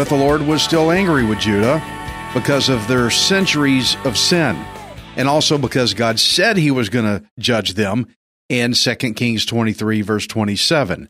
But the Lord was still angry with Judah because of their centuries of sin, and also because God said he was going to judge them in 2 Kings 23, verse 27,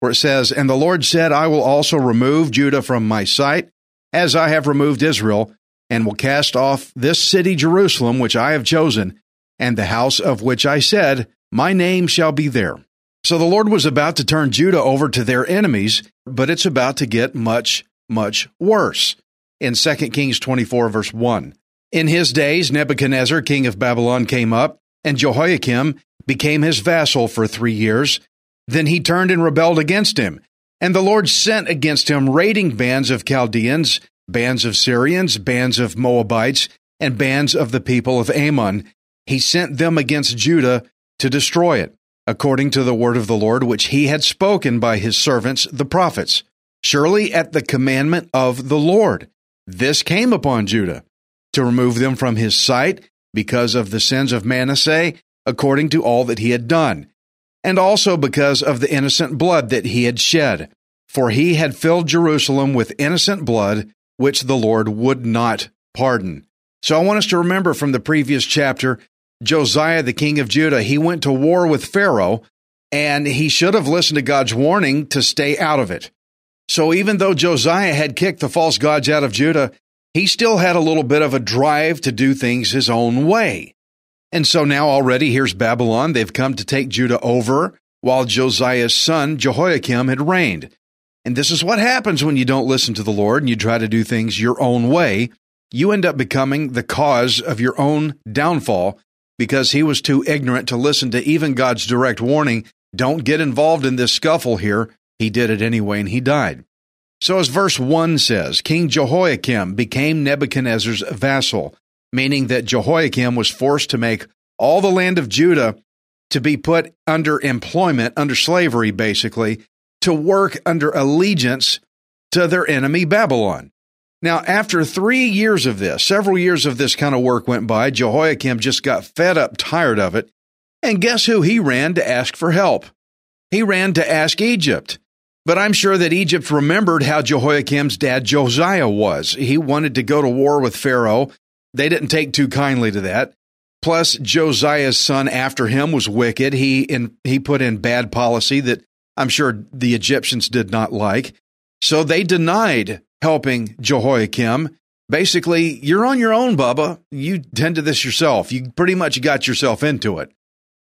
where it says, And the Lord said, I will also remove Judah from my sight, as I have removed Israel, and will cast off this city Jerusalem, which I have chosen, and the house of which I said, My name shall be there. So the Lord was about to turn Judah over to their enemies, but it's about to get much, much worse. In 2 Kings 24, verse 1. In his days, Nebuchadnezzar, king of Babylon, came up, and Jehoiakim became his vassal for three years. Then he turned and rebelled against him. And the Lord sent against him raiding bands of Chaldeans, bands of Syrians, bands of Moabites, and bands of the people of Ammon. He sent them against Judah to destroy it, according to the word of the Lord which he had spoken by his servants the prophets. Surely at the commandment of the Lord, this came upon Judah to remove them from his sight because of the sins of Manasseh, according to all that he had done, and also because of the innocent blood that he had shed. For he had filled Jerusalem with innocent blood, which the Lord would not pardon. So I want us to remember from the previous chapter Josiah, the king of Judah, he went to war with Pharaoh, and he should have listened to God's warning to stay out of it. So even though Josiah had kicked the false gods out of Judah, he still had a little bit of a drive to do things his own way. And so now already here's Babylon. They've come to take Judah over while Josiah's son Jehoiakim had reigned. And this is what happens when you don't listen to the Lord and you try to do things your own way. You end up becoming the cause of your own downfall because he was too ignorant to listen to even God's direct warning don't get involved in this scuffle here. He did it anyway and he died. So, as verse 1 says, King Jehoiakim became Nebuchadnezzar's vassal, meaning that Jehoiakim was forced to make all the land of Judah to be put under employment, under slavery, basically, to work under allegiance to their enemy Babylon. Now, after three years of this, several years of this kind of work went by, Jehoiakim just got fed up, tired of it. And guess who he ran to ask for help? He ran to ask Egypt. But I'm sure that Egypt remembered how Jehoiakim's dad Josiah was. He wanted to go to war with Pharaoh. They didn't take too kindly to that. Plus, Josiah's son after him was wicked. He in, he put in bad policy that I'm sure the Egyptians did not like. So they denied helping Jehoiakim. Basically, you're on your own, Bubba. You tend to this yourself. You pretty much got yourself into it.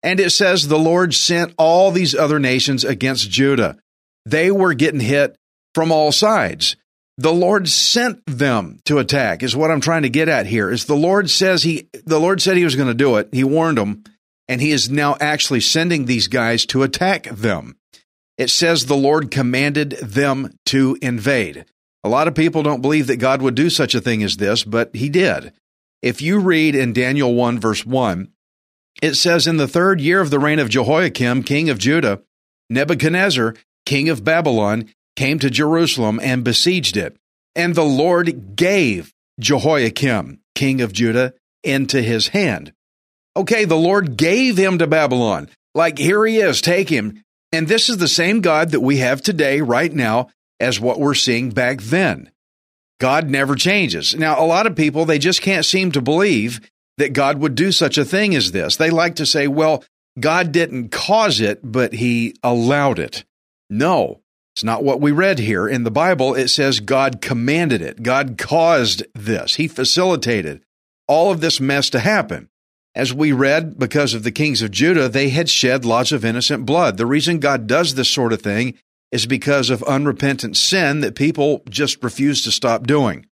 And it says the Lord sent all these other nations against Judah. They were getting hit from all sides. The Lord sent them to attack is what I'm trying to get at here. Is the Lord says he the Lord said he was going to do it. He warned them and he is now actually sending these guys to attack them. It says the Lord commanded them to invade. A lot of people don't believe that God would do such a thing as this, but he did. If you read in Daniel 1 verse 1, it says in the 3rd year of the reign of Jehoiakim, king of Judah, Nebuchadnezzar king of Babylon, came to Jerusalem and besieged it. And the Lord gave Jehoiakim, king of Judah, into his hand. Okay, the Lord gave him to Babylon. Like, here he is, take him. And this is the same God that we have today, right now, as what we're seeing back then. God never changes. Now, a lot of people, they just can't seem to believe that God would do such a thing as this. They like to say, well, God didn't cause it, but he allowed it. No, it's not what we read here. In the Bible, it says God commanded it, God caused this, He facilitated all of this mess to happen. As we read, because of the kings of Judah, they had shed lots of innocent blood. The reason God does this sort of thing is because of unrepentant sin that people just refuse to stop doing.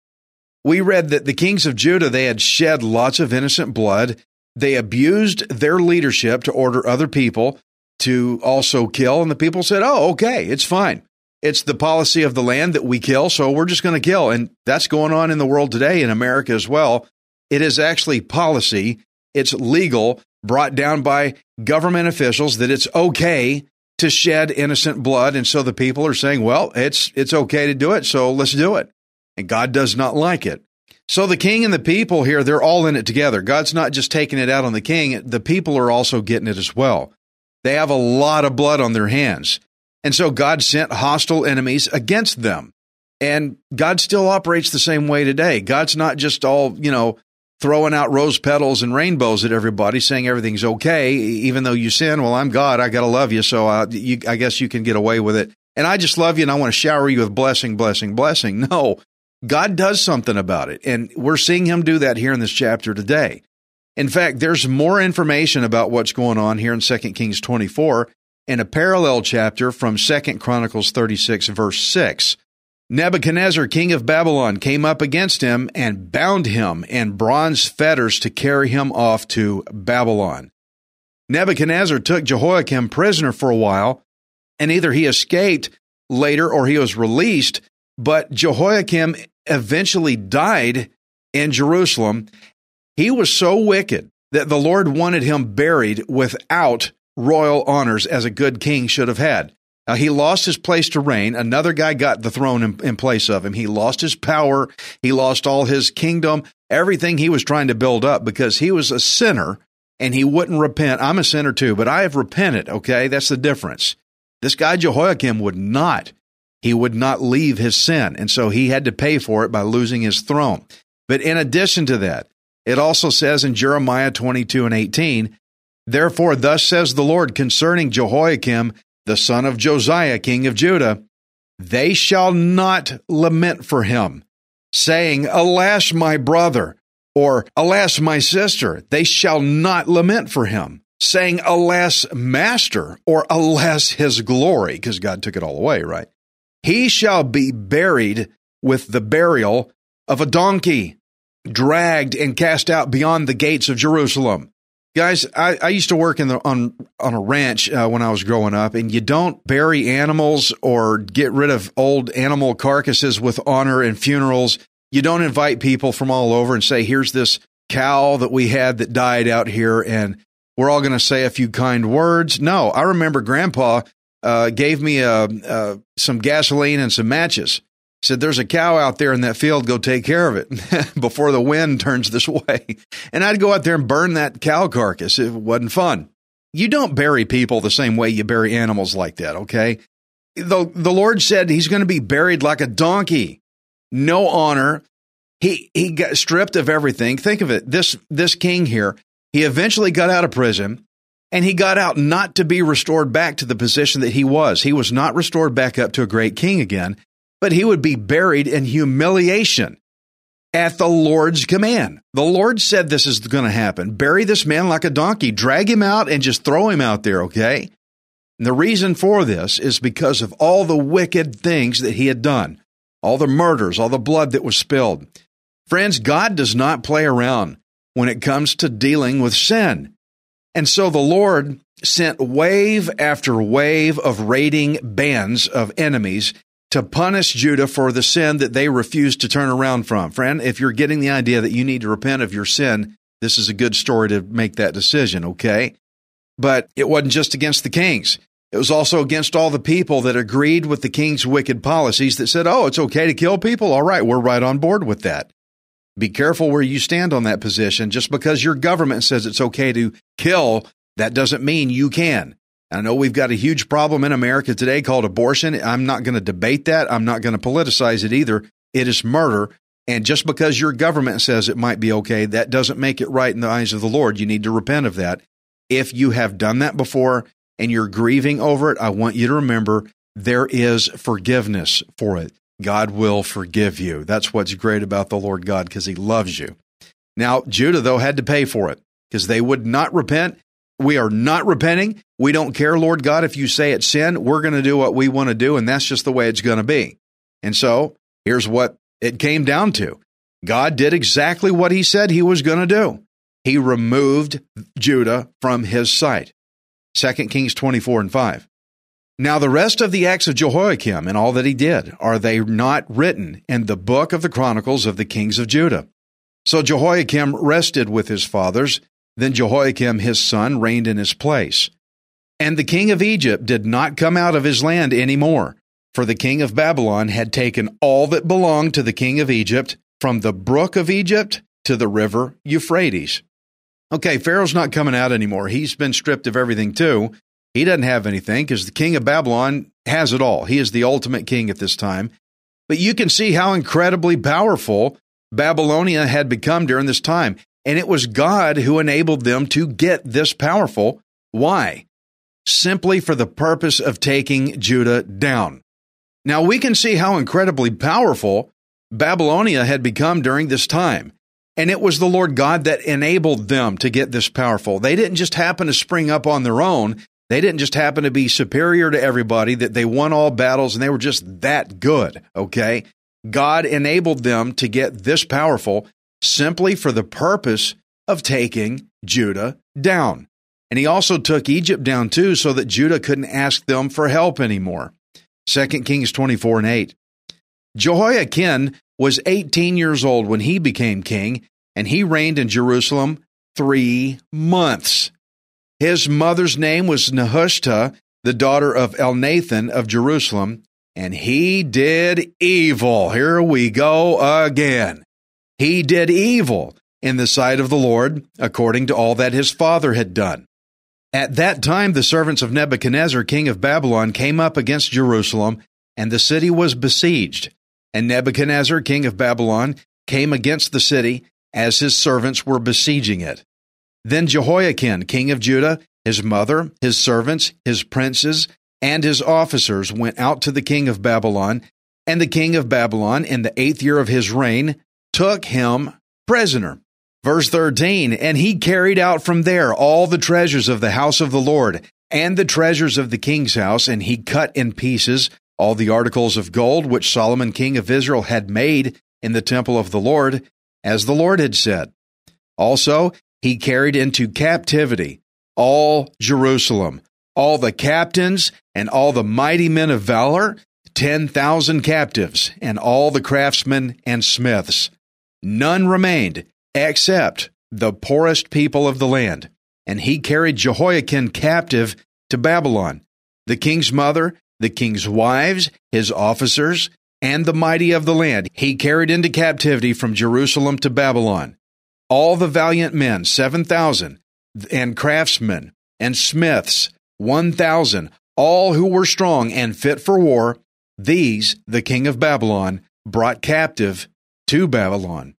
We read that the kings of Judah, they had shed lots of innocent blood. They abused their leadership to order other people to also kill. And the people said, oh, okay, it's fine. It's the policy of the land that we kill, so we're just going to kill. And that's going on in the world today, in America as well. It is actually policy, it's legal, brought down by government officials that it's okay to shed innocent blood. And so the people are saying, well, it's, it's okay to do it, so let's do it. And God does not like it. So the king and the people here, they're all in it together. God's not just taking it out on the king, the people are also getting it as well. They have a lot of blood on their hands. And so God sent hostile enemies against them. And God still operates the same way today. God's not just all, you know, throwing out rose petals and rainbows at everybody, saying everything's okay, even though you sin. Well, I'm God. I got to love you. So uh, you, I guess you can get away with it. And I just love you and I want to shower you with blessing, blessing, blessing. No, God does something about it. And we're seeing him do that here in this chapter today. In fact, there's more information about what's going on here in 2 Kings 24 in a parallel chapter from 2 Chronicles 36, verse 6. Nebuchadnezzar, king of Babylon, came up against him and bound him in bronze fetters to carry him off to Babylon. Nebuchadnezzar took Jehoiakim prisoner for a while, and either he escaped later or he was released, but Jehoiakim eventually died in Jerusalem. He was so wicked that the Lord wanted him buried without royal honors as a good king should have had. Now, he lost his place to reign. Another guy got the throne in, in, place of him. He lost his power. He lost all his kingdom, everything he was trying to build up because he was a sinner and he wouldn't repent. I'm a sinner too, but I have repented. Okay. That's the difference. This guy Jehoiakim would not. He would not leave his sin. And so he had to pay for it by losing his throne. But in addition to that, it also says in Jeremiah 22 and 18, Therefore, thus says the Lord concerning Jehoiakim, the son of Josiah, king of Judah, they shall not lament for him, saying, Alas, my brother, or Alas, my sister. They shall not lament for him, saying, Alas, master, or Alas, his glory, because God took it all away, right? He shall be buried with the burial of a donkey, dragged and cast out beyond the gates of Jerusalem. Guys, I, I used to work in the, on on a ranch uh, when I was growing up, and you don't bury animals or get rid of old animal carcasses with honor and funerals. You don't invite people from all over and say, "Here's this cow that we had that died out here, and we're all going to say a few kind words." No, I remember Grandpa uh, gave me a, uh, some gasoline and some matches said, There's a cow out there in that field, go take care of it before the wind turns this way. And I'd go out there and burn that cow carcass. It wasn't fun. You don't bury people the same way you bury animals like that, okay? The, the Lord said he's going to be buried like a donkey. No honor. He, he got stripped of everything. Think of it. This, this king here, he eventually got out of prison and he got out not to be restored back to the position that he was. He was not restored back up to a great king again but he would be buried in humiliation at the Lord's command. The Lord said this is going to happen. Bury this man like a donkey, drag him out, and just throw him out there, okay? And the reason for this is because of all the wicked things that he had done, all the murders, all the blood that was spilled. Friends, God does not play around when it comes to dealing with sin. And so the Lord sent wave after wave of raiding bands of enemies to punish Judah for the sin that they refused to turn around from. Friend, if you're getting the idea that you need to repent of your sin, this is a good story to make that decision, okay? But it wasn't just against the kings. It was also against all the people that agreed with the king's wicked policies that said, oh, it's okay to kill people. All right, we're right on board with that. Be careful where you stand on that position. Just because your government says it's okay to kill, that doesn't mean you can. I know we've got a huge problem in America today called abortion. I'm not going to debate that. I'm not going to politicize it either. It is murder. And just because your government says it might be okay, that doesn't make it right in the eyes of the Lord. You need to repent of that. If you have done that before and you're grieving over it, I want you to remember there is forgiveness for it. God will forgive you. That's what's great about the Lord God because he loves you. Now, Judah, though, had to pay for it. because they would not repent. We are not repenting. We don't care, Lord God, if you say it's sin. We're going to do what we want to do, and that's just the way it's going to be. And so here's what it came down to God did exactly what he said he was going to do. He removed Judah from his sight. 2 Kings 24 and 5. Now, the rest of the acts of Jehoiakim and all that he did, are they not written in the book of the Chronicles of the kings of Judah? So Jehoiakim rested with his fathers. Then Jehoiachin his son reigned in his place. And the king of Egypt did not come out of his land any more, for the king of Babylon had taken all that belonged to the king of Egypt, from the brook of Egypt to the river Euphrates. Okay, Pharaoh's not coming out anymore. He's been stripped of everything too. He doesn't have anything because the king of Babylon has it all. He is the ultimate king at this time. But you can see how incredibly powerful Babylonia had become during this time. And it was God who enabled them to get this powerful. Why? Simply for the purpose of taking Judah down. Now we can see how incredibly powerful Babylonia had become during this time. And it was the Lord God that enabled them to get this powerful. They didn't just happen to spring up on their own. They didn't just happen to be superior to everybody, that they won all battles and they were just that good, okay? God enabled them to get this powerful simply for the purpose of taking Judah down. And he also took Egypt down too so that Judah couldn't ask them for help anymore. 2 Kings 24 and 8. Jehoiachin was 18 years old when he became king, and he reigned in Jerusalem three months. His mother's name was Nehushta, the daughter of Elnathan of Jerusalem, and he did evil. Here we go again. He did evil in the sight of the Lord, according to all that his father had done. At that time, the servants of Nebuchadnezzar, king of Babylon, came up against Jerusalem, and the city was besieged. And Nebuchadnezzar, king of Babylon, came against the city as his servants were besieging it. Then Jehoiachin, king of Judah, his mother, his servants, his princes, and his officers went out to the king of Babylon, and the king of Babylon, in the eighth year of his reign, took him prisoner. Verse 13, and he carried out from there all the treasures of the house of the Lord and the treasures of the king's house, and he cut in pieces all the articles of gold which Solomon king of Israel had made in the temple of the Lord, as the Lord had said. Also, he carried into captivity all Jerusalem, all the captains and all the mighty men of valor, 10,000 captives, and all the craftsmen and smiths. None remained except the poorest people of the land. And he carried Jehoiachin captive to Babylon, the king's mother, the king's wives, his officers, and the mighty of the land. He carried into captivity from Jerusalem to Babylon all the valiant men, 7,000, and craftsmen and smiths, 1,000, all who were strong and fit for war, these the king of Babylon brought captive to Babylon.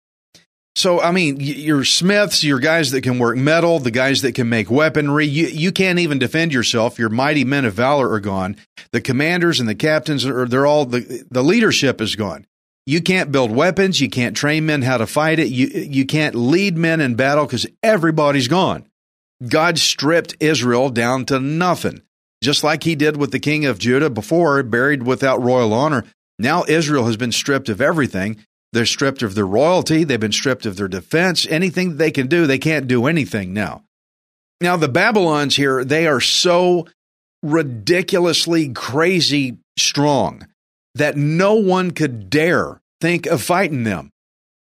So, I mean, your smiths, your guys that can work metal, the guys that can make weaponry, you, you can't even defend yourself. Your mighty men of valor are gone. The commanders and the captains are, they're all, the, the leadership is gone. You can't build weapons. You can't train men how to fight it. You, you can't lead men in battle because everybody's gone. God stripped Israel down to nothing, just like he did with the king of Judah before, buried without royal honor. Now Israel has been stripped of everything. They're stripped of their royalty. They've been stripped of their defense. Anything they can do, they can't do anything now. Now, the Babylons here, they are so ridiculously crazy strong that no one could dare think of fighting them.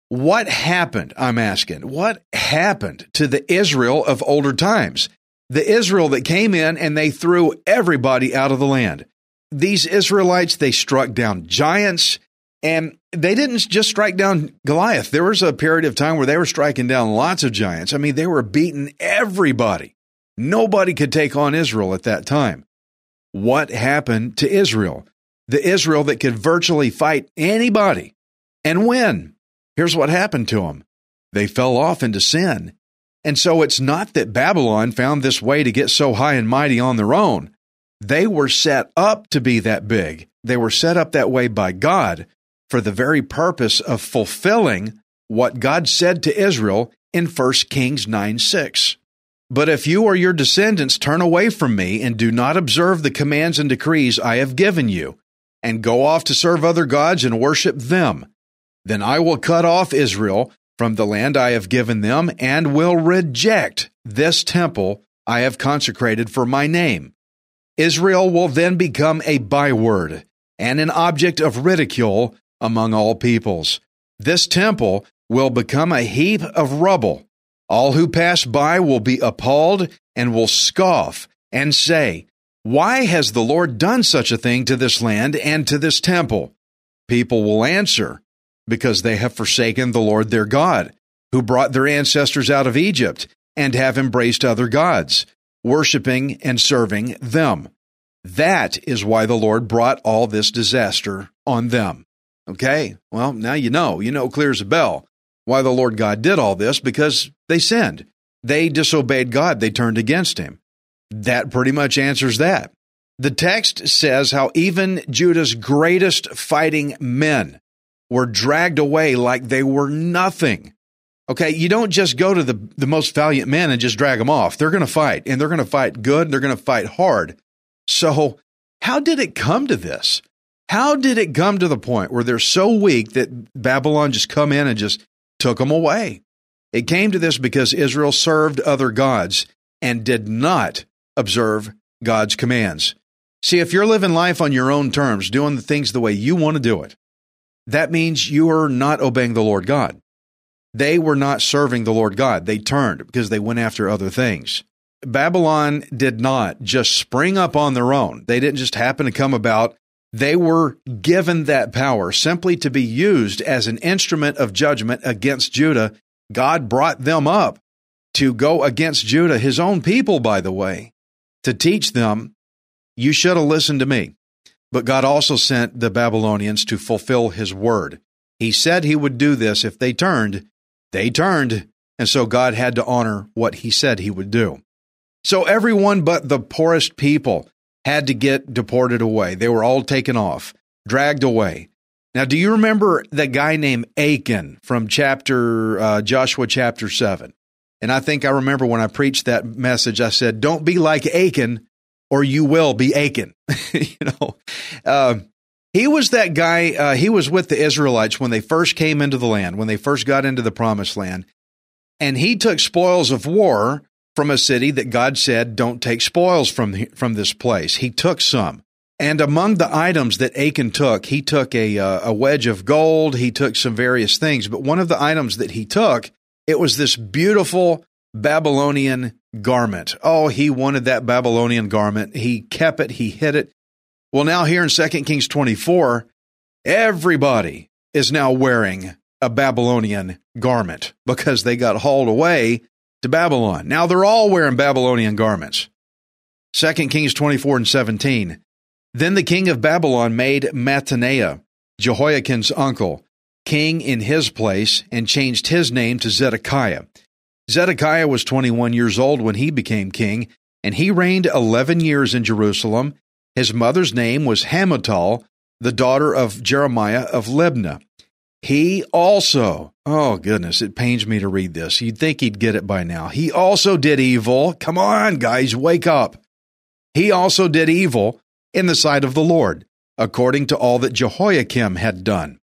What happened? I'm asking. What happened to the Israel of older times? The Israel that came in and they threw everybody out of the land. These Israelites, they struck down giants and they didn't just strike down Goliath. There was a period of time where they were striking down lots of giants. I mean, they were beating everybody. Nobody could take on Israel at that time. What happened to Israel? the Israel that could virtually fight anybody and win. Here's what happened to them they fell off into sin. And so it's not that Babylon found this way to get so high and mighty on their own. They were set up to be that big. They were set up that way by God for the very purpose of fulfilling what God said to Israel in 1 Kings 9 6. But if you or your descendants turn away from me and do not observe the commands and decrees I have given you, and go off to serve other gods and worship them, then I will cut off Israel from the land I have given them and will reject this temple I have consecrated for my name. Israel will then become a byword and an object of ridicule among all peoples. This temple will become a heap of rubble. All who pass by will be appalled and will scoff and say, Why has the Lord done such a thing to this land and to this temple? People will answer, Because they have forsaken the Lord their God, who brought their ancestors out of Egypt, and have embraced other gods, worshiping and serving them. That is why the Lord brought all this disaster on them. Okay, well, now you know. You know clear as a bell why the Lord God did all this because they sinned. They disobeyed God, they turned against Him. That pretty much answers that. The text says how even Judah's greatest fighting men were dragged away like they were nothing. Okay, you don't just go to the, the most valiant men and just drag them off. They're going to fight, and they're going to fight good, and they're going to fight hard. So, how did it come to this? How did it come to the point where they're so weak that Babylon just come in and just took them away? It came to this because Israel served other gods and did not observe God's commands. See, if you're living life on your own terms, doing the things the way you want to do it, that means you are not obeying the Lord God. They were not serving the Lord God. They turned because they went after other things. Babylon did not just spring up on their own. They didn't just happen to come about they were given that power simply to be used as an instrument of judgment against Judah. God brought them up to go against Judah, his own people, by the way, to teach them, you should have listened to me. But God also sent the Babylonians to fulfill his word. He said he would do this if they turned. They turned. And so God had to honor what he said he would do. So everyone but the poorest people had to get deported away. They were all taken off, dragged away. Now, do you remember the guy named Achan from chapter uh, Joshua chapter seven? And I think I remember when I preached that message, I said, "Don't be like Achan, or you will be Achan." you know, uh, he was that guy. Uh, he was with the Israelites when they first came into the land, when they first got into the Promised Land, and he took spoils of war from a city that God said, don't take spoils from, from this place. He took some. And among the items that Achan took, he took a, uh, a wedge of gold. He took some various things. But one of the items that he took, it was this beautiful Babylonian garment. Oh, he wanted that Babylonian garment. He kept it. He hid it. Well, now here in 2 Kings 24, everybody is now wearing a Babylonian garment because they got hauled away to Babylon. Now they're all wearing Babylonian garments. 2 Kings 24 and 17. Then the king of Babylon made Mattaniah, Jehoiachin's uncle, king in his place and changed his name to Zedekiah. Zedekiah was 21 years old when he became king, and he reigned 11 years in Jerusalem. His mother's name was Hamutal, the daughter of Jeremiah of Libnah. He also, oh goodness, it pains me to read this. You'd think he'd get it by now. He also did evil. Come on, guys, wake up. He also did evil in the sight of the Lord, according to all that Jehoiakim had done.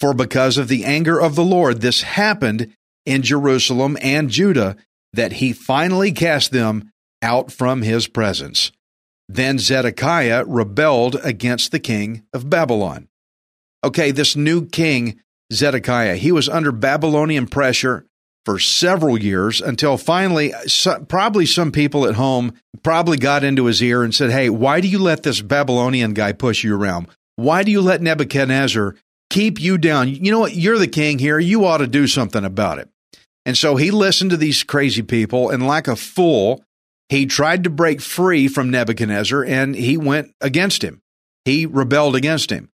For because of the anger of the Lord, this happened in Jerusalem and Judah, that he finally cast them out from his presence. Then Zedekiah rebelled against the king of Babylon. Okay, this new king, Zedekiah, he was under Babylonian pressure for several years until finally, probably some people at home probably got into his ear and said, Hey, why do you let this Babylonian guy push you around? Why do you let Nebuchadnezzar keep you down? You know what? You're the king here. You ought to do something about it. And so he listened to these crazy people, and like a fool, he tried to break free from Nebuchadnezzar and he went against him. He rebelled against him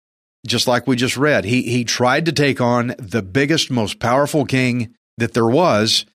just like we just read. He he tried to take on the biggest, most powerful king that there was,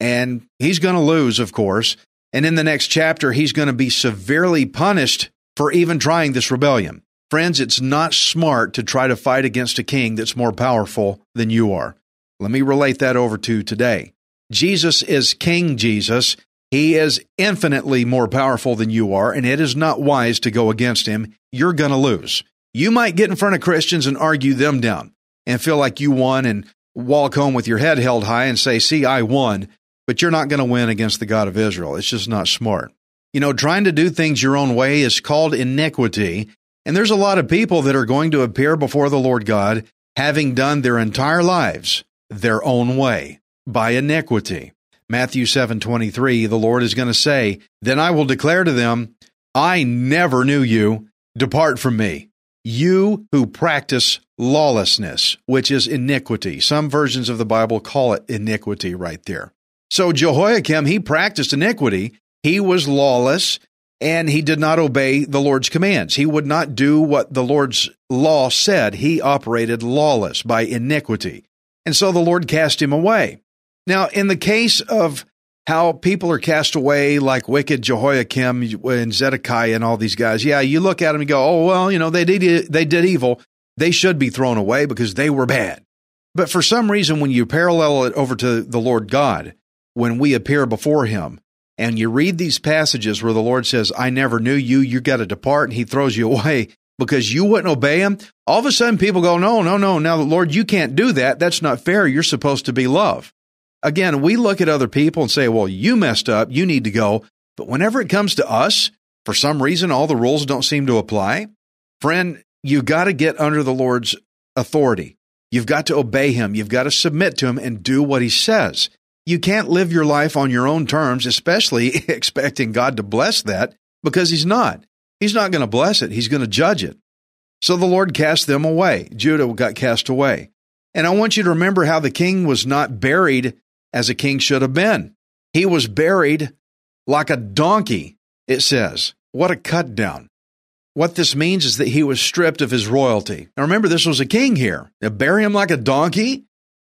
and he's going to lose, of course. And in the next chapter, he's going to be severely punished for even trying this rebellion. Friends, it's not smart to try to fight against a king that's more powerful than you are. Let me relate that over to today. Jesus is King Jesus. He is infinitely more powerful than you are, and it is not wise to go against him. You're going to lose. You might get in front of Christians and argue them down and feel like you won and walk home with your head held high and say, See, I won, but you're not going to win against the God of Israel. It's just not smart. You know, trying to do things your own way is called iniquity. And there's a lot of people that are going to appear before the Lord God having done their entire lives their own way by iniquity. Matthew 7:23 the Lord is going to say, "Then I will declare to them, I never knew you. Depart from me, you who practice lawlessness, which is iniquity." Some versions of the Bible call it iniquity right there. So Jehoiakim, he practiced iniquity. He was lawless and he did not obey the Lord's commands. He would not do what the Lord's law said. He operated lawless by iniquity. And so the Lord cast him away. Now, in the case of how people are cast away, like wicked Jehoiakim and Zedekiah and all these guys, yeah, you look at them and go, oh, well, you know, they did, they did evil. They should be thrown away because they were bad. But for some reason, when you parallel it over to the Lord God, when we appear before him, and you read these passages where the Lord says, I never knew you, you got to depart, and he throws you away because you wouldn't obey him, all of a sudden people go, No, no, no. Now, the Lord, you can't do that. That's not fair. You're supposed to be love. Again, we look at other people and say, Well, you messed up. You need to go. But whenever it comes to us, for some reason, all the rules don't seem to apply. Friend, you got to get under the Lord's authority. You've got to obey him. You've got to submit to him and do what he says. You can't live your life on your own terms, especially expecting God to bless that because he's not. He's not going to bless it, he's going to judge it. So the Lord cast them away. Judah got cast away. And I want you to remember how the king was not buried as a king should have been. He was buried like a donkey, it says. What a cut down. What this means is that he was stripped of his royalty. Now remember, this was a king here. Now, bury him like a donkey?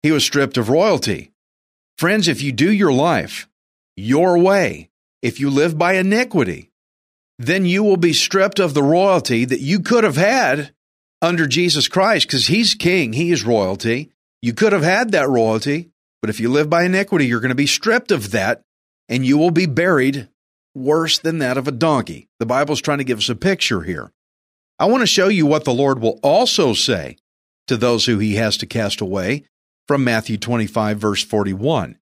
He was stripped of royalty. Friends, if you do your life your way, if you live by iniquity, then you will be stripped of the royalty that you could have had under Jesus Christ because he's king, he is royalty. You could have had that royalty, but if you live by iniquity, you're going to be stripped of that and you will be buried worse than that of a donkey. The Bible's trying to give us a picture here. I want to show you what the Lord will also say to those who he has to cast away from Matthew 25, verse 41.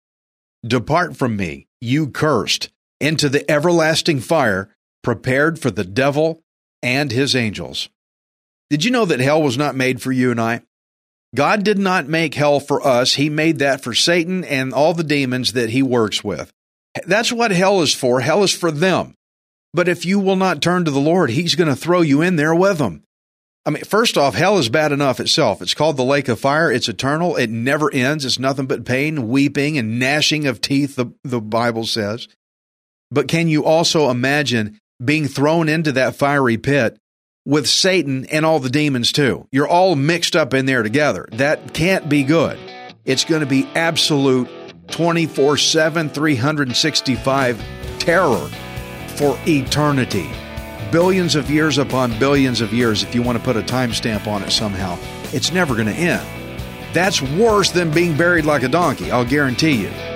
Depart from me, you cursed, into the everlasting fire prepared for the devil and his angels. Did you know that hell was not made for you and I? God did not make hell for us. He made that for Satan and all the demons that he works with. That's what hell is for. Hell is for them. But if you will not turn to the Lord, he's going to throw you in there with them. I mean, first off, hell is bad enough itself. It's called the lake of fire. It's eternal. It never ends. It's nothing but pain, weeping, and gnashing of teeth, the, the Bible says. But can you also imagine being thrown into that fiery pit with Satan and all the demons too. You're all mixed up in there together. That can't be good. It's going to be absolute 24 7, 365 terror for eternity. Billions of years upon billions of years, if you want to put a timestamp on it somehow. It's never going to end. That's worse than being buried like a donkey, I'll guarantee you.